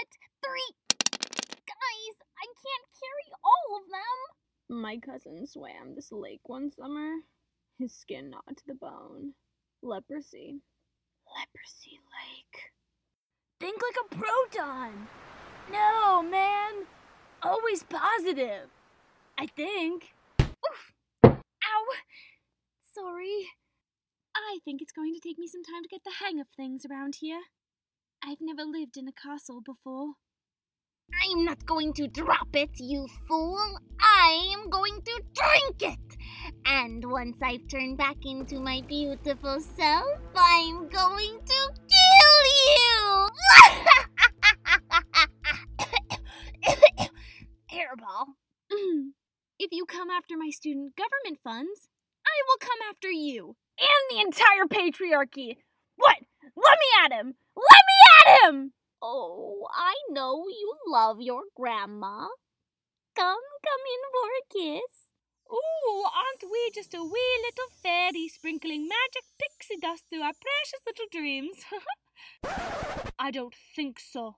but three. Guys, I can't carry all of them. My cousin swam this lake one summer, his skin gnawed to the bone. Leprosy. Leprosy Lake. Think like a proton. No, man. Always positive. I think. Oof. Ow. Sorry. I think it's going to take me some time to get the hang of things around here. I've never lived in a castle before. I'm not going to drop it, you fool. I am going to drink it. And once I've turned back into my beautiful self, I'm going to kill you. Hairball. Mm-hmm. if you come after my student government funds, I will come after you and the entire patriarchy. Oh, I know you love your grandma. Come, come in for a kiss. Ooh, aren't we just a wee little fairy sprinkling magic pixie dust through our precious little dreams? I don't think so.